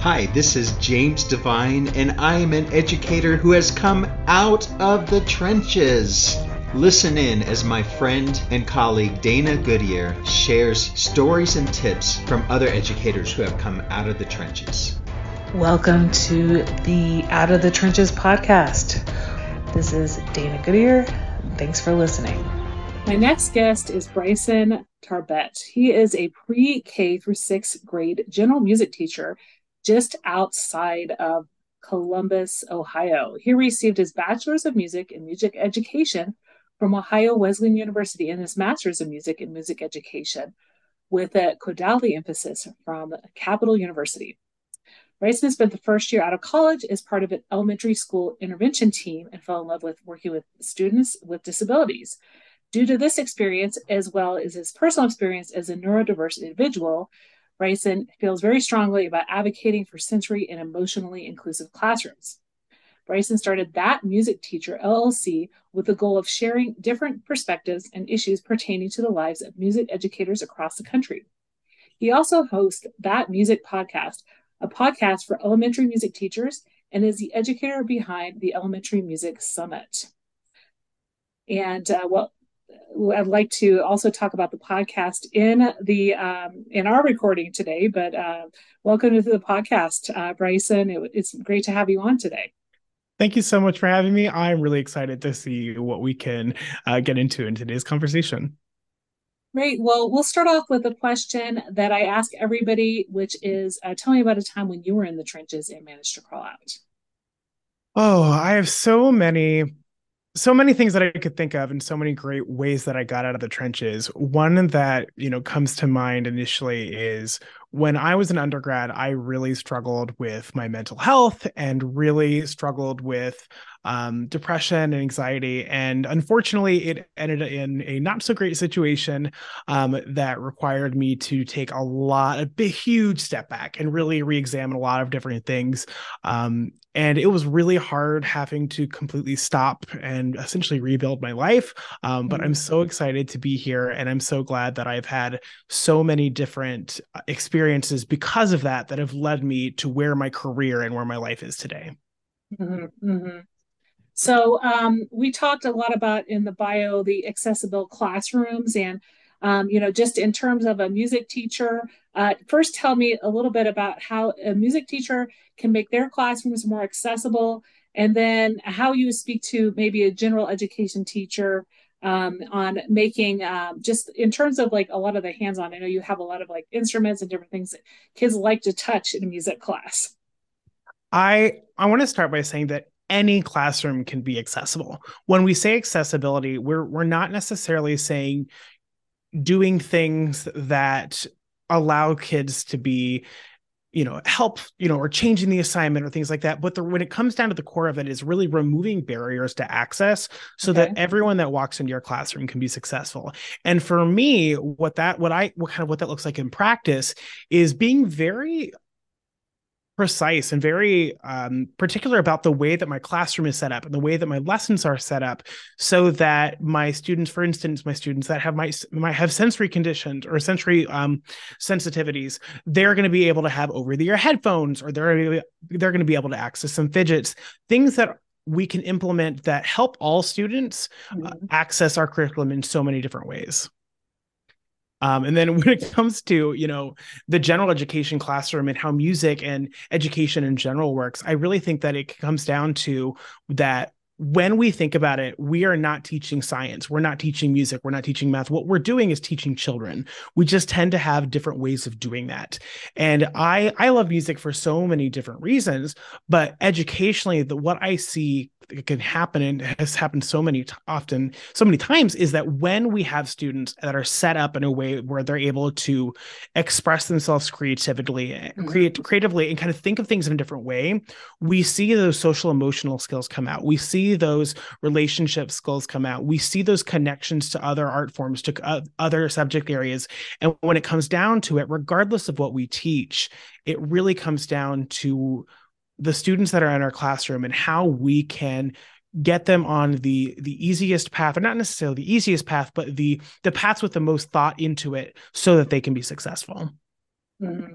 Hi, this is James Devine, and I am an educator who has come out of the trenches. Listen in as my friend and colleague Dana Goodyear shares stories and tips from other educators who have come out of the trenches. Welcome to the Out of the Trenches podcast. This is Dana Goodyear. Thanks for listening. My next guest is Bryson Tarbet. He is a pre K through sixth grade general music teacher just outside of Columbus, Ohio. He received his Bachelor's of Music in Music Education from Ohio Wesleyan University and his Master's of Music in Music Education with a Kodály emphasis from Capital University. Bryson spent the first year out of college as part of an elementary school intervention team and fell in love with working with students with disabilities. Due to this experience, as well as his personal experience as a neurodiverse individual, Bryson feels very strongly about advocating for sensory and emotionally inclusive classrooms. Bryson started That Music Teacher LLC with the goal of sharing different perspectives and issues pertaining to the lives of music educators across the country. He also hosts That Music Podcast, a podcast for elementary music teachers, and is the educator behind the Elementary Music Summit. And uh, well, I'd like to also talk about the podcast in the um, in our recording today. But uh, welcome to the podcast, uh, Bryson. It, it's great to have you on today. Thank you so much for having me. I'm really excited to see what we can uh, get into in today's conversation. Great. Well, we'll start off with a question that I ask everybody, which is uh, tell me about a time when you were in the trenches and managed to crawl out. Oh, I have so many so many things that I could think of and so many great ways that I got out of the trenches. One that, you know, comes to mind initially is when I was an undergrad, I really struggled with my mental health and really struggled with um, depression and anxiety. And unfortunately, it ended in a not so great situation um, that required me to take a lot, a big, huge step back and really re examine a lot of different things. Um, and it was really hard having to completely stop and essentially rebuild my life. Um, but I'm mm-hmm. so excited to be here. And I'm so glad that I've had so many different uh, experiences because of that that have led me to where my career and where my life is today. Mm-hmm, mm-hmm. So um, we talked a lot about in the bio the accessible classrooms and um, you know just in terms of a music teacher. Uh, first, tell me a little bit about how a music teacher can make their classrooms more accessible, and then how you speak to maybe a general education teacher um, on making um, just in terms of like a lot of the hands-on. I know you have a lot of like instruments and different things that kids like to touch in a music class. I I want to start by saying that any classroom can be accessible. When we say accessibility, we're we're not necessarily saying doing things that allow kids to be you know help you know or changing the assignment or things like that but the, when it comes down to the core of it is really removing barriers to access so okay. that everyone that walks into your classroom can be successful and for me what that what i what kind of what that looks like in practice is being very precise and very um, particular about the way that my classroom is set up and the way that my lessons are set up so that my students for instance my students that have my might have sensory conditions or sensory um, sensitivities they're going to be able to have over the ear headphones or they're they're going to be able to access some fidgets things that we can implement that help all students uh, mm-hmm. access our curriculum in so many different ways um, and then when it comes to you know the general education classroom and how music and education in general works, I really think that it comes down to that when we think about it, we are not teaching science. We're not teaching music. We're not teaching math. What we're doing is teaching children. We just tend to have different ways of doing that. And I I love music for so many different reasons, but educationally, the what I see can happen and has happened so many t- often so many times is that when we have students that are set up in a way where they're able to express themselves creatively mm-hmm. create creatively and kind of think of things in a different way we see those social emotional skills come out. We see those relationship skills come out. We see those connections to other art forms to uh, other subject areas. And when it comes down to it regardless of what we teach it really comes down to the students that are in our classroom and how we can get them on the the easiest path or not necessarily the easiest path but the the paths with the most thought into it so that they can be successful mm-hmm.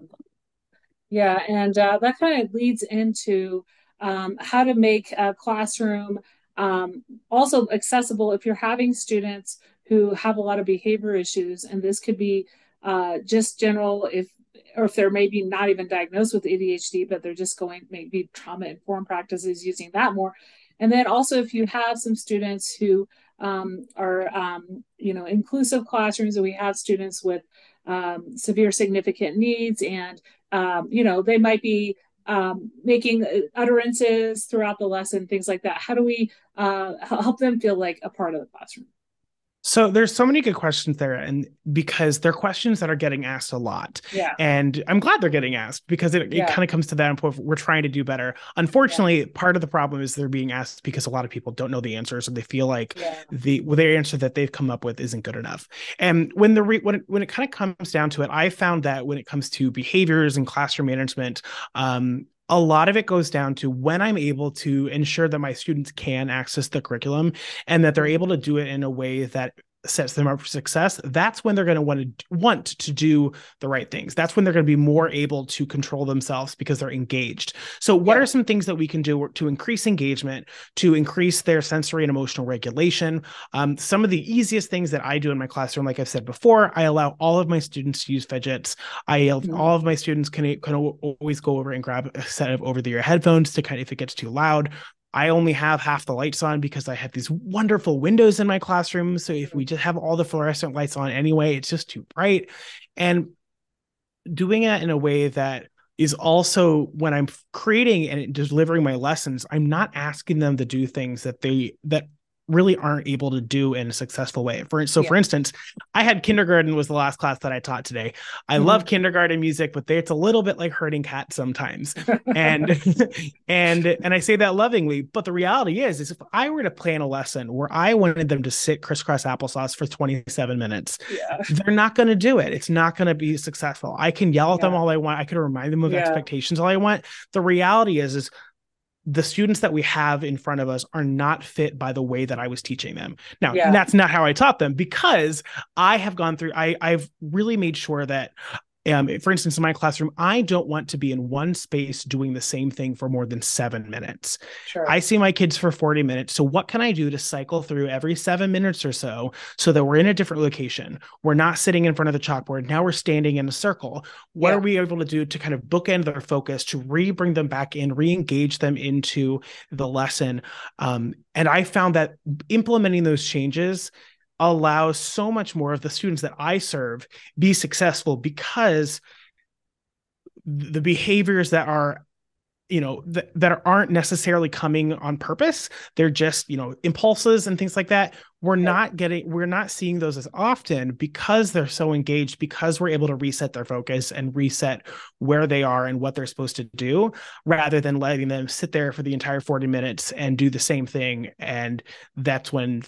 Yeah, and uh, that kind of leads into um, how to make a classroom um, also accessible if you're having students who have a lot of behavior issues, and this could be uh, just general if or if they're maybe not even diagnosed with ADHD, but they're just going maybe trauma informed practices using that more. And then also if you have some students who um, are um, you know inclusive classrooms, and we have students with um, severe significant needs, and um, you know they might be um, making utterances throughout the lesson, things like that. How do we uh, help them feel like a part of the classroom? So there's so many good questions there, and because they're questions that are getting asked a lot. Yeah. And I'm glad they're getting asked because it, yeah. it kind of comes to that point. We're trying to do better. Unfortunately, yeah. part of the problem is they're being asked because a lot of people don't know the answers, or they feel like yeah. the well, their answer that they've come up with isn't good enough. And when the re- when it, when it kind of comes down to it, I found that when it comes to behaviors and classroom management, um, a lot of it goes down to when I'm able to ensure that my students can access the curriculum and that they're mm-hmm. able to do it in a way that sets them up for success that's when they're going to want to want to do the right things that's when they're going to be more able to control themselves because they're engaged so what yeah. are some things that we can do to increase engagement to increase their sensory and emotional regulation um, some of the easiest things that i do in my classroom like i've said before i allow all of my students to use fidgets i mm-hmm. all of my students can, can always go over and grab a set of over the ear headphones to kind of if it gets too loud I only have half the lights on because I have these wonderful windows in my classroom. So if we mm-hmm. just have all the fluorescent lights on anyway, it's just too bright. And doing it in a way that is also when I'm creating and delivering my lessons, I'm not asking them to do things that they that really aren't able to do in a successful way. For so, yeah. for instance, I had kindergarten was the last class that I taught today. I mm-hmm. love kindergarten music, but they, it's a little bit like herding cats sometimes, and and and I say that lovingly. But the reality is, is if I were to plan a lesson where I wanted them to sit crisscross applesauce for 27 minutes, yeah. they're not going to do it. It's not going to be successful. I can yell at yeah. them all I want. I can remind them of expectations all I want. The reality is, is the students that we have in front of us are not fit by the way that I was teaching them. Now, yeah. that's not how I taught them because I have gone through I I've really made sure that um, for instance, in my classroom, I don't want to be in one space doing the same thing for more than seven minutes. Sure. I see my kids for 40 minutes. So, what can I do to cycle through every seven minutes or so so that we're in a different location? We're not sitting in front of the chalkboard. Now we're standing in a circle. What yeah. are we able to do to kind of bookend their focus, to re bring them back in, re engage them into the lesson? Um, and I found that implementing those changes allows so much more of the students that I serve be successful because the behaviors that are you know th- that aren't necessarily coming on purpose they're just you know impulses and things like that. We're not getting we're not seeing those as often because they're so engaged because we're able to reset their focus and reset where they are and what they're supposed to do rather than letting them sit there for the entire 40 minutes and do the same thing. And that's when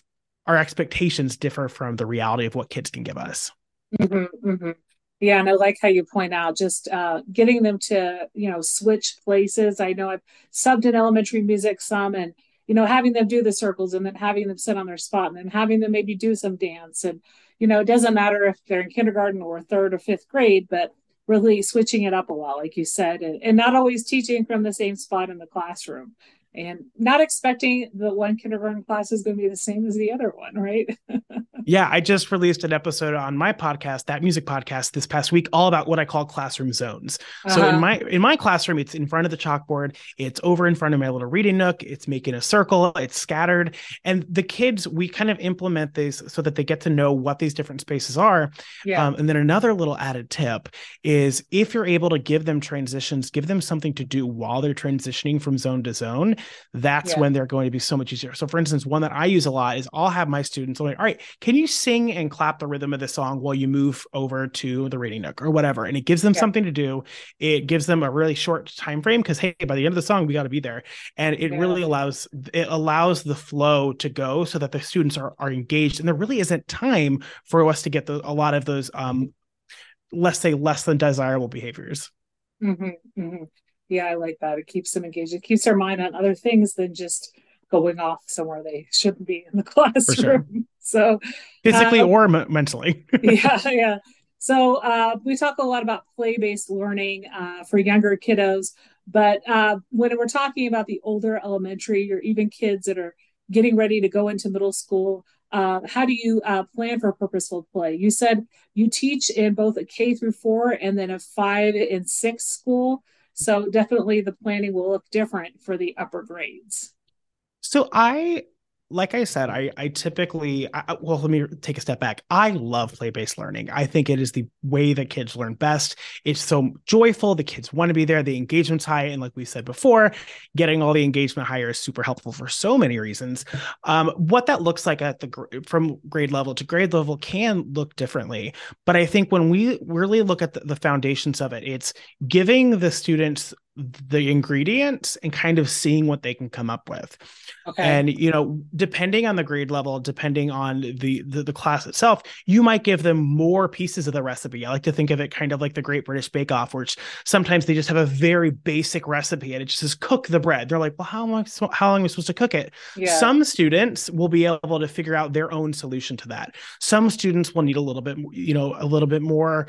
our expectations differ from the reality of what kids can give us. Mm-hmm, mm-hmm. Yeah, and I like how you point out just uh, getting them to you know switch places. I know I've subbed in elementary music some, and you know having them do the circles and then having them sit on their spot and then having them maybe do some dance and you know it doesn't matter if they're in kindergarten or third or fifth grade, but really switching it up a lot, like you said, and, and not always teaching from the same spot in the classroom and not expecting the one kindergarten class is going to be the same as the other one, right? yeah, I just released an episode on my podcast, that music podcast, this past week, all about what I call classroom zones. Uh-huh. So in uh-huh. my in my classroom, it's in front of the chalkboard, it's over in front of my little reading nook, it's making a circle, it's scattered, and the kids we kind of implement these so that they get to know what these different spaces are. Yeah. Um, and then another little added tip is if you're able to give them transitions, give them something to do while they're transitioning from zone to zone that's yeah. when they're going to be so much easier. So, for instance, one that I use a lot is I'll have my students like, all right, can you sing and clap the rhythm of the song while you move over to the reading nook or whatever? And it gives them yeah. something to do. It gives them a really short time frame because hey, by the end of the song, we got to be there. And it yeah. really allows it allows the flow to go so that the students are are engaged. And there really isn't time for us to get the, a lot of those um let's say less than desirable behaviors. Mm-hmm, mm-hmm yeah, I like that. It keeps them engaged. It keeps their mind on other things than just going off somewhere they shouldn't be in the classroom. Sure. So physically um, or m- mentally. yeah, yeah. So uh, we talk a lot about play-based learning uh, for younger kiddos, but uh, when we're talking about the older elementary or even kids that are getting ready to go into middle school, uh, how do you uh, plan for purposeful play? You said you teach in both a K through four and then a five and six school. So definitely the planning will look different for the upper grades. So I like I said, I I typically I, well let me take a step back. I love play-based learning. I think it is the way that kids learn best. It's so joyful. The kids want to be there. The engagement's high, and like we said before, getting all the engagement higher is super helpful for so many reasons. Um, what that looks like at the from grade level to grade level can look differently, but I think when we really look at the, the foundations of it, it's giving the students the ingredients and kind of seeing what they can come up with. Okay. And you know, depending on the grade level, depending on the, the, the class itself, you might give them more pieces of the recipe. I like to think of it kind of like the Great British Bake Off, which sometimes they just have a very basic recipe and it just says cook the bread. They're like, well, how long how long am I supposed to cook it? Yeah. Some students will be able to figure out their own solution to that. Some students will need a little bit, you know, a little bit more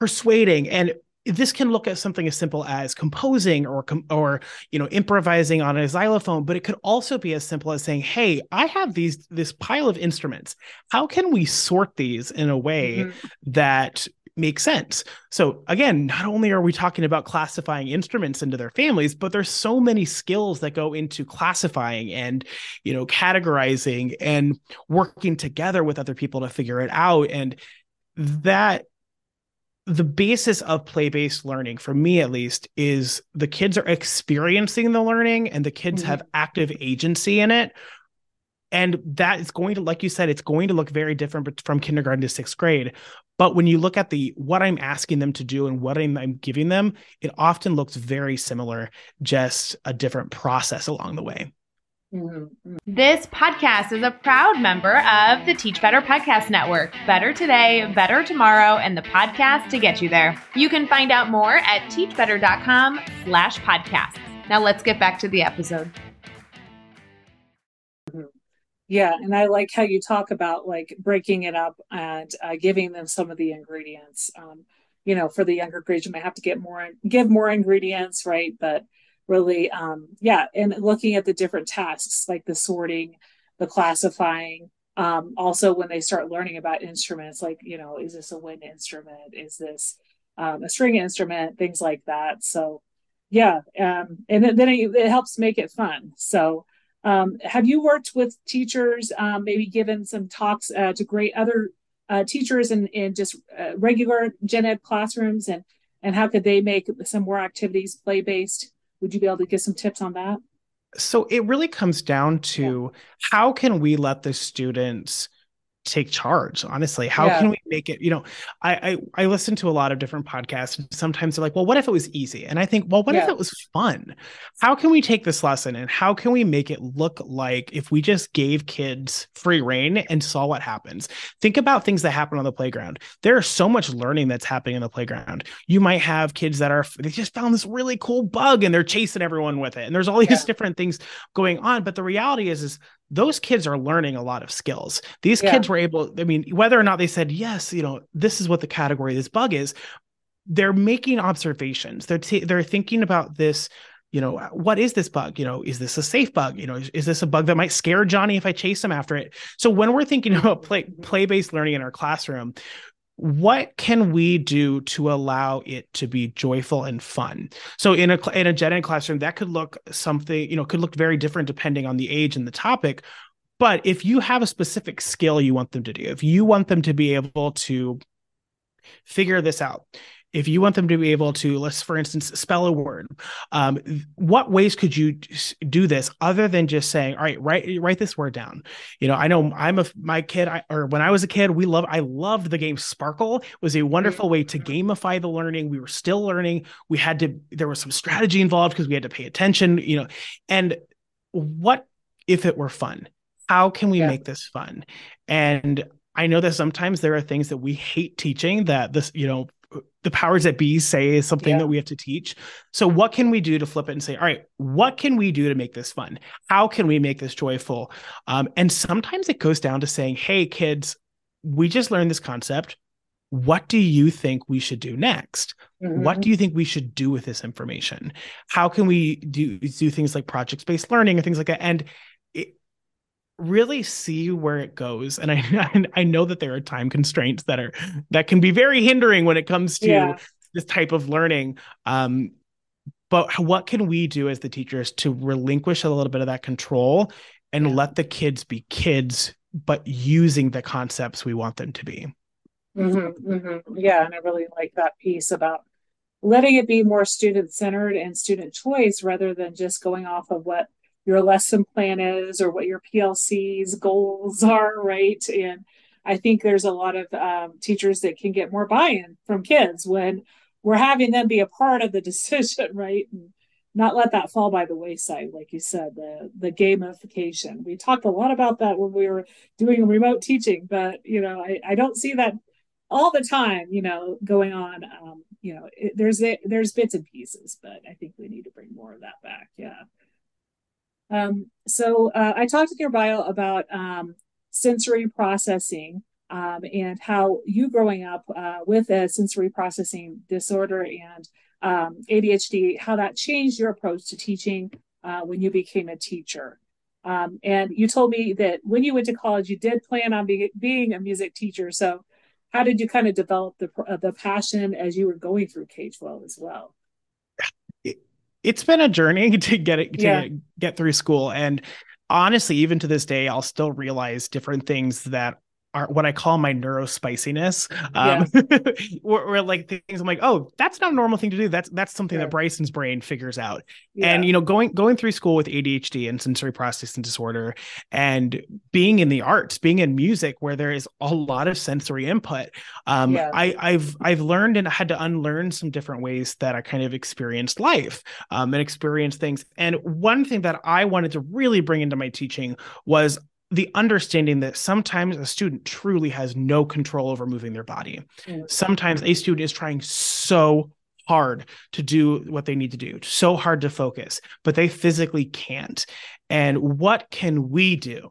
persuading and this can look at something as simple as composing or or you know improvising on a xylophone but it could also be as simple as saying hey i have these this pile of instruments. How can we sort these in a way mm-hmm. that makes sense? So again not only are we talking about classifying instruments into their families but there's so many skills that go into classifying and you know categorizing and working together with other people to figure it out. And that the basis of play-based learning for me at least is the kids are experiencing the learning and the kids mm-hmm. have active agency in it. And that is going to like you said it's going to look very different from kindergarten to sixth grade. But when you look at the what i'm asking them to do and what i'm, I'm giving them it often looks very similar just a different process along the way Mm-hmm. This podcast is a proud member of the Teach Better Podcast Network. Better today, better tomorrow, and the podcast to get you there. You can find out more at teachbetter.com slash podcasts. Now let's get back to the episode. Yeah, and I like how you talk about like breaking it up and uh, giving them some of the ingredients. Um, you know, for the younger grades, you might have to get more, give more ingredients, right? But really um yeah and looking at the different tasks like the sorting the classifying um also when they start learning about instruments like you know is this a wind instrument? Is this um, a string instrument? Things like that. So yeah um and then it, it helps make it fun. So um, have you worked with teachers um, maybe given some talks uh, to great other uh, teachers in, in just uh, regular gen ed classrooms? And and how could they make some more activities play based would you be able to give some tips on that? So it really comes down to yeah. how can we let the students take charge honestly. How yeah. can we make it you know I, I i listen to a lot of different podcasts and sometimes they're like well what if it was easy? And i think well what yeah. if it was fun? How can we take this lesson and how can we make it look like if we just gave kids free reign and saw what happens? Think about things that happen on the playground. There's so much learning that's happening in the playground. You might have kids that are they just found this really cool bug and they're chasing everyone with it and there's all these yeah. different things going on. But the reality is is those kids are learning a lot of skills. These yeah. kids were able, I mean, whether or not they said, yes, you know, this is what the category this bug is, they're making observations. They're, t- they're thinking about this, you know, what is this bug? You know, is this a safe bug? You know, is, is this a bug that might scare Johnny if I chase him after it? So when we're thinking about play, play-based learning in our classroom, what can we do to allow it to be joyful and fun? So in a in a gen ed classroom that could look something you know could look very different depending on the age and the topic. But if you have a specific skill you want them to do if you want them to be able to figure this out if you want them to be able to let's for instance spell a word um, what ways could you do this other than just saying all right write write this word down. You know i know i'm a my kid I, or when i was a kid we love i loved the game sparkle. It was a wonderful way to gamify the learning. We were still learning. We had to there was some strategy involved because we had to pay attention you know. And what if it were fun? How can we yeah. make this fun? And I know that sometimes there are things that we hate teaching that this, you know, the powers that be say is something yeah. that we have to teach. So what can we do to flip it and say, all right, what can we do to make this fun? How can we make this joyful? Um, and sometimes it goes down to saying, hey, kids, we just learned this concept. what do you think we should do next? Mm-hmm. What do you think we should do with this information? How can we do do things like project based learning and things like that? And really see where it goes. And I I know that there are time constraints that are that can be very hindering when it comes to yeah. this type of learning. Um, but what can we do as the teachers to relinquish a little bit of that control and yeah. let the kids be kids, but using the concepts we want them to be? Mm-hmm, mm-hmm. Yeah, and I really like that piece about letting it be more student centered and student choice rather than just going off of what your lesson plan is or what your PLC's goals are, right? And I think there's a lot of um, teachers that can get more buy in from kids when we're having them be a part of the decision, right? And not let that fall by the wayside, like you said, the the gamification. We talked a lot about that when we were doing remote teaching, but you know, I, I don't see that all the time, you know, going on. Um, you know, it, there's there's bits and pieces, but I think we need to bring more of that back. Yeah. Um, so uh, I talked in your bio about um, sensory processing um, and how you growing up uh, with a sensory processing disorder and um, ADHD, how that changed your approach to teaching uh, when you became a teacher. Um, and you told me that when you went to college, you did plan on be- being a music teacher. So how did you kind of develop the uh, the passion as you were going through K twelve as well? It, has been a journey to get it to yeah. get through school, and honestly, even to this day, I'll still realize different things that are what I call my neurospiciness. Um, yeah. or, or, like things I'm like, oh, that's not a normal thing to do. That's that's something that Bryson's brain figures out. Yeah. And you know, going going through school with ADHD and sensory processing disorder, and being in the arts, being in music, where there is a lot of sensory input, um. I, I've I've learned and had to unlearn some different ways that I kind of experienced life um, and experienced things. And one thing that I wanted to really bring into my teaching was the understanding that sometimes a student truly has no control over moving their body. Mm-hmm. Sometimes a student is trying so hard to do what they need to do, so hard to focus, but they physically can't. And what can we do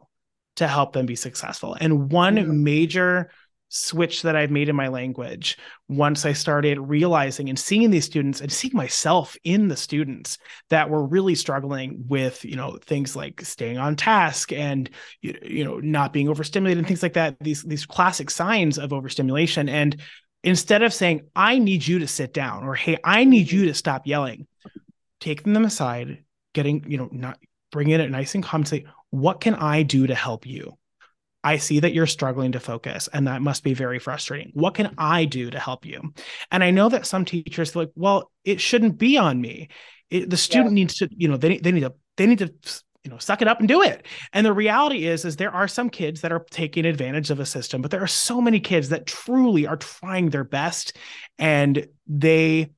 to help them be successful? And one major switch that I've made in my language once I started realizing and seeing these students and seeing myself in the students that were really struggling with, you know, things like staying on task and you, know, not being overstimulated and things like that, these these classic signs of overstimulation and instead of saying I need you to sit down or hey, I need you to stop yelling, taking them aside, getting, you know, not bringing it nice and calm, say, what can I do to help you? I see that you're struggling to focus, and that must be very frustrating. What can I do to help you? And I know that some teachers feel like, well, it shouldn't be on me. It, the student yeah. needs to, you know, they, they need to, they need to, you know, suck it up and do it. And the reality is, is there are some kids that are taking advantage of a system, but there are so many kids that truly are trying their best, and they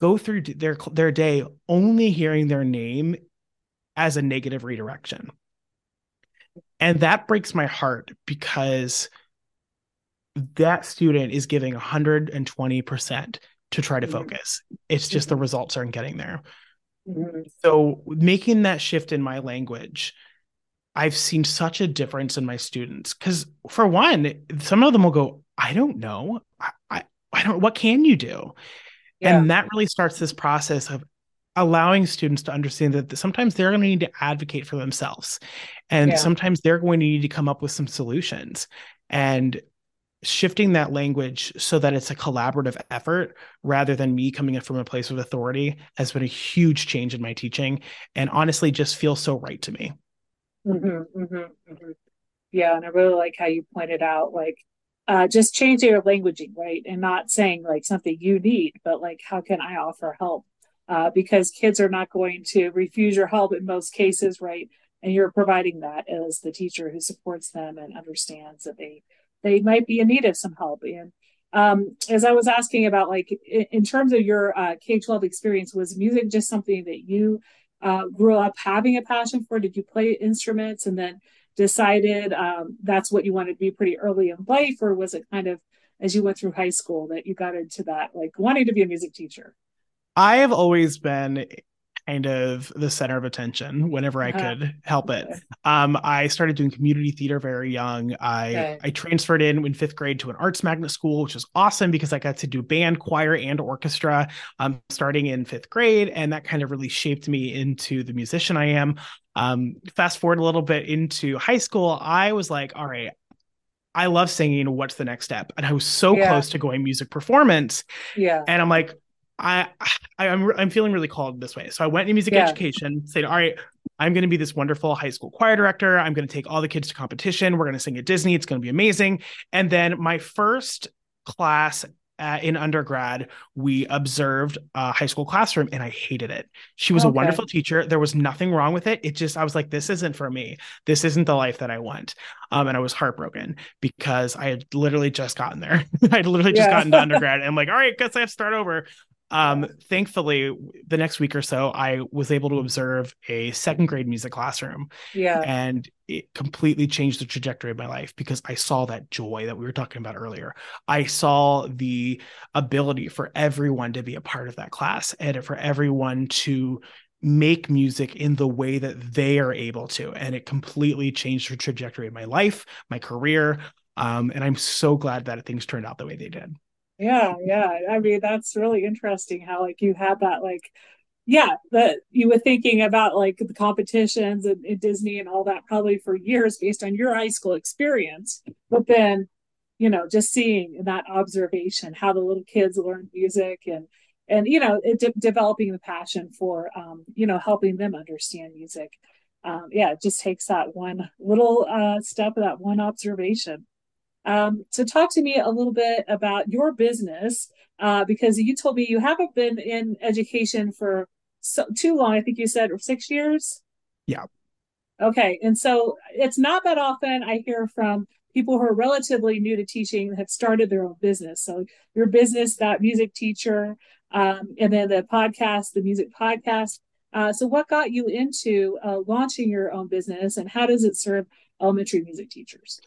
go through their their day only hearing their name as a negative redirection. And that breaks my heart because that student is giving 120% to try to mm-hmm. focus. It's just the mm-hmm. results aren't getting there. Mm-hmm. So, making that shift in my language, I've seen such a difference in my students. Because, for one, some of them will go, I don't know. I, I, I don't, what can you do? Yeah. And that really starts this process of allowing students to understand that sometimes they're going to need to advocate for themselves. And yeah. sometimes they're going to need to come up with some solutions. And shifting that language so that it's a collaborative effort rather than me coming in from a place of authority has been a huge change in my teaching and honestly just feels so right to me. Mm-hmm, mm-hmm, mm-hmm. yeah and i really like how you pointed out like uh, just changing your languaging right? And not saying like something you need but like how can i offer help uh, because kids are not going to refuse your help in most cases, right? And you're providing that as the teacher who supports them and understands that they they might be in need of some help. And um, as I was asking about, like in, terms of your uh, K twelve experience, was music just something that you uh, grew up having a passion for? Did you play instruments and then decided um, that's what you wanted to be pretty early in life, or was it kind of as you went through high school that you got into that, like wanting to be a music teacher? I have always been kind of the center of attention whenever I uh-huh. could help it. Um, I started doing community theater very young. I okay. I transferred in in fifth grade to an arts magnet school, which was awesome because I got to do band, choir, and orchestra um, starting in fifth grade, and that kind of really shaped me into the musician I am. Um, fast forward a little bit into high school, I was like, all right, I love singing. What's the next step? And I was so yeah. close to going music performance. Yeah. And I'm like, I, I am I'm, I'm feeling really called this way. So I went into music yeah. education, said, all right, I'm going to be this wonderful high school choir director. I'm going to take all the kids to competition. We're going to sing at Disney. It's going to be amazing. And then my first class uh, in undergrad, we observed a high school classroom and I hated it. She was okay. a wonderful teacher. There was nothing wrong with it. It just, I was like, this isn't for me. This isn't the life that I want. Um, and I was heartbroken because I had literally just gotten there. I'd literally just yeah. gotten to undergrad. And I'm like, all right, guess I have to start over um, thankfully, the next week or so, I was able to observe a second grade music classroom. Yeah. And it completely changed the trajectory of my life because I saw that joy that we were talking about earlier. I saw the ability for everyone to be a part of that class and for everyone to make music in the way that they are able to. And it completely changed the trajectory of my life, my career. Um, and I'm so glad that things turned out the way they did. Yeah, yeah. I mean, that's really interesting how like you had that like yeah, that you were thinking about like the competitions and, and Disney and all that probably for years based on your high school experience. But then, you know, just seeing that observation how the little kids learn music and and you know it de- developing the passion for um, you know helping them understand music um, yeah it just takes that one little uh, step that one observation um, so, talk to me a little bit about your business uh, because you told me you haven't been in education for so, too long. I think you said six years. Yeah. Okay, and so it's not that often I hear from people who are relatively new to teaching that have started their own business. So your business, that music teacher, um, and then the podcast, the music podcast. Uh, so what got you into uh, launching your own business, and how does it serve elementary music teachers?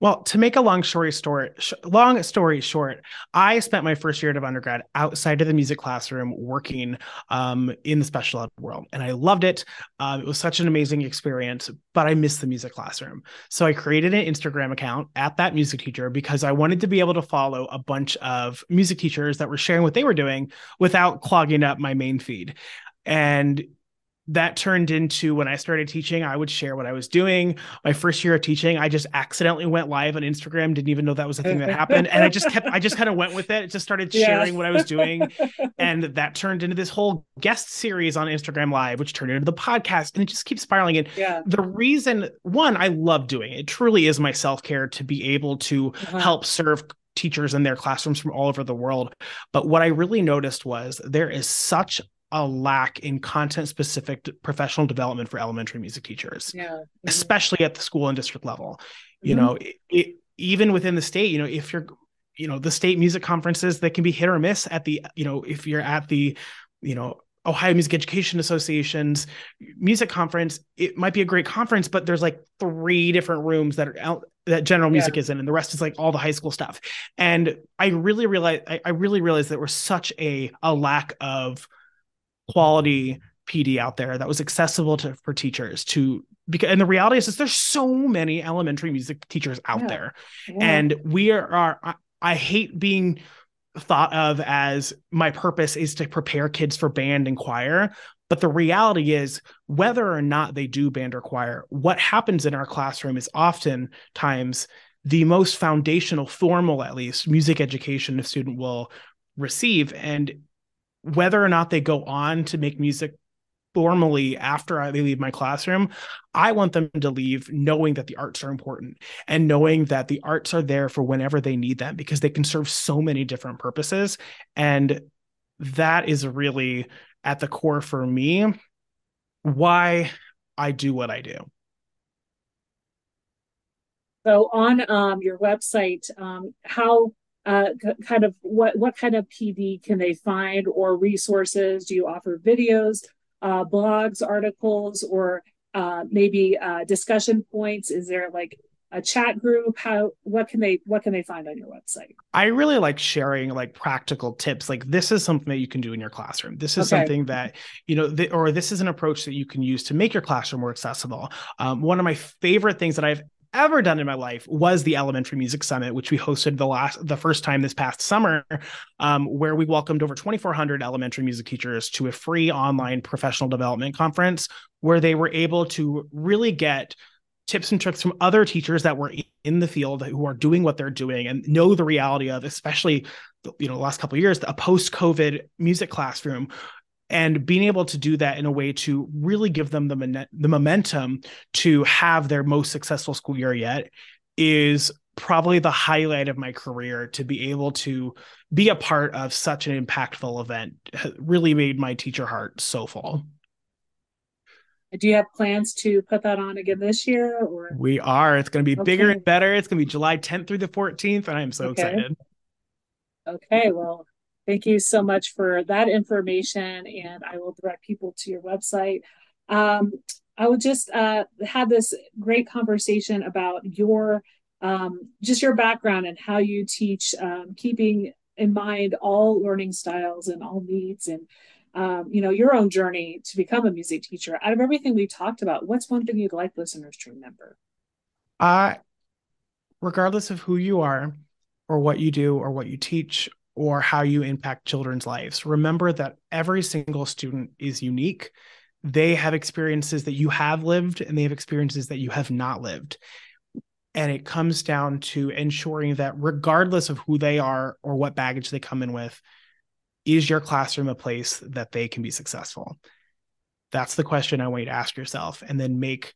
Well, to make a long story short, sh- long story short, I spent my first year of undergrad outside of the music classroom working um, in the special ed world, and I loved it. Um, it was such an amazing experience, but I missed the music classroom. So I created an Instagram account at that music teacher because I wanted to be able to follow a bunch of music teachers that were sharing what they were doing without clogging up my main feed. And that turned into when I started teaching, I would share what I was doing. My first year of teaching, I just accidentally went live on Instagram, didn't even know that was a thing that happened. And I just kept, I just kind of went with it. It just started sharing yeah. what I was doing. And that turned into this whole guest series on Instagram Live, which turned into the podcast. And it just keeps spiraling. And yeah. the reason, one, I love doing it. It truly is my self care to be able to uh-huh. help serve teachers in their classrooms from all over the world. But what I really noticed was there is such a lack in content specific professional development for elementary music teachers yeah mm-hmm. especially at the school and district level you mm-hmm. know it, it, even within the state you know if you're you know the state music conferences that can be hit or miss at the you know if you're at the you know Ohio Music Education Association's music conference, it might be a great conference, but there's like three different rooms that are out that general music yeah. is in, and the rest is like all the high school stuff. And I really realized I, I really realized there was such a a lack of quality PD out there that was accessible to for teachers to because and the reality is, is there's so many elementary music teachers out yeah. there yeah. and we are, are I, I hate being thought of as my purpose is to prepare kids for band and choir but the reality is whether or not they do band or choir what happens in our classroom is oftentimes the most foundational formal at least music education a student will receive and whether or not they go on to make music formally after they leave my classroom, I want them to leave knowing that the arts are important and knowing that the arts are there for whenever they need them because they can serve so many different purposes. And that is really at the core for me why I do what I do. So on um, your website, um, how uh, kind of what what kind of PD can they find or resources? Do you offer videos, uh, blogs, articles, or uh, maybe uh, discussion points? Is there like a chat group how what can they what can they find on your website i really like sharing like practical tips like this is something that you can do in your classroom this is okay. something that you know th- or this is an approach that you can use to make your classroom more accessible um, one of my favorite things that i've ever done in my life was the Elementary Music Summit, which we hosted the last the first time this past summer, um, where we welcomed over 2,400 elementary music teachers to a free online professional development conference where they were able to really get tips and tricks from other teachers that were in the field who are doing what they're doing and know the reality of especially you know the last couple years a post covid music classroom and being able to do that in a way to really give them the, the momentum to have their most successful school year yet is probably the highlight of my career to be able to be a part of such an impactful event really made my teacher heart so full. Do you have plans to put that on again this year or? We are. It's going to be okay. bigger and better. It's going to be july 10th through the 14th and i'm so okay. excited. Okay well Thank you so much for that information, and I will direct people to your website. Um, I would just uh, have this great conversation about your um, just your background and how you teach, um, keeping in mind all learning styles and all needs, and um, you know your own journey to become a music teacher. Out of everything we talked about, what's one thing you'd like listeners to remember? Uh, regardless of who you are, or what you do, or what you teach, or how you impact children's lives. Remember that every single student is unique. They have experiences that you have lived and they have experiences that you have not lived. And it comes down to ensuring that, regardless of who they are or what baggage they come in with, is your classroom a place that they can be successful? That's the question I want you to ask yourself, and then make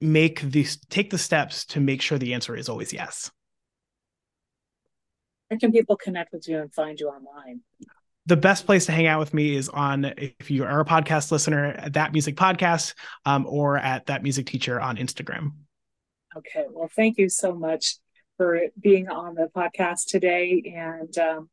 make these take the steps to make sure the answer is always yes. Where can people connect with you and find you online? the best place to hang out with me is on if you are a podcast listener at that music podcast um, or at that music teacher on instagram. Okay well thank you so much for being on the podcast today. And um,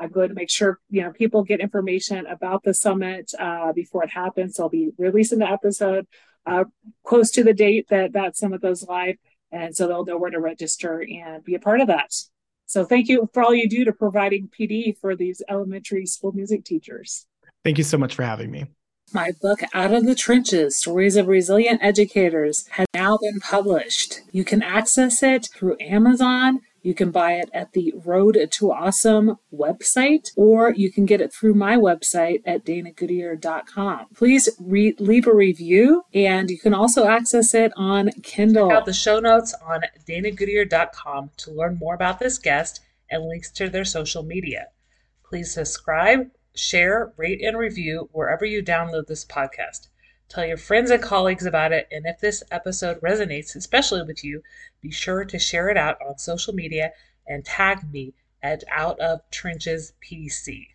i'm going to make sure you know people get information about the summit uh, before it happens. I'll be releasing the episode uh, close to the date that that summit goes live. And so they'll know where to register and be a part of that so thank you for all you do to providing PD for these elementary school music teachers. Thank you so much for having me. My book, Out of the Trenches Stories of Resilient Educators, has now been published. You can access it through Amazon. You can buy it at the Road to Awesome website, or you can get it through my website at danagoodyear.com. Please re- leave a review, and you can also access it on Kindle. Check out the show notes on danagoodyear.com to learn more about this guest and links to their social media. Please subscribe, share, rate, and review wherever you download this podcast. Tell your friends and colleagues about it, and if this episode resonates, especially with you, be sure to share it out on social media and tag me at Out of Trenches PC.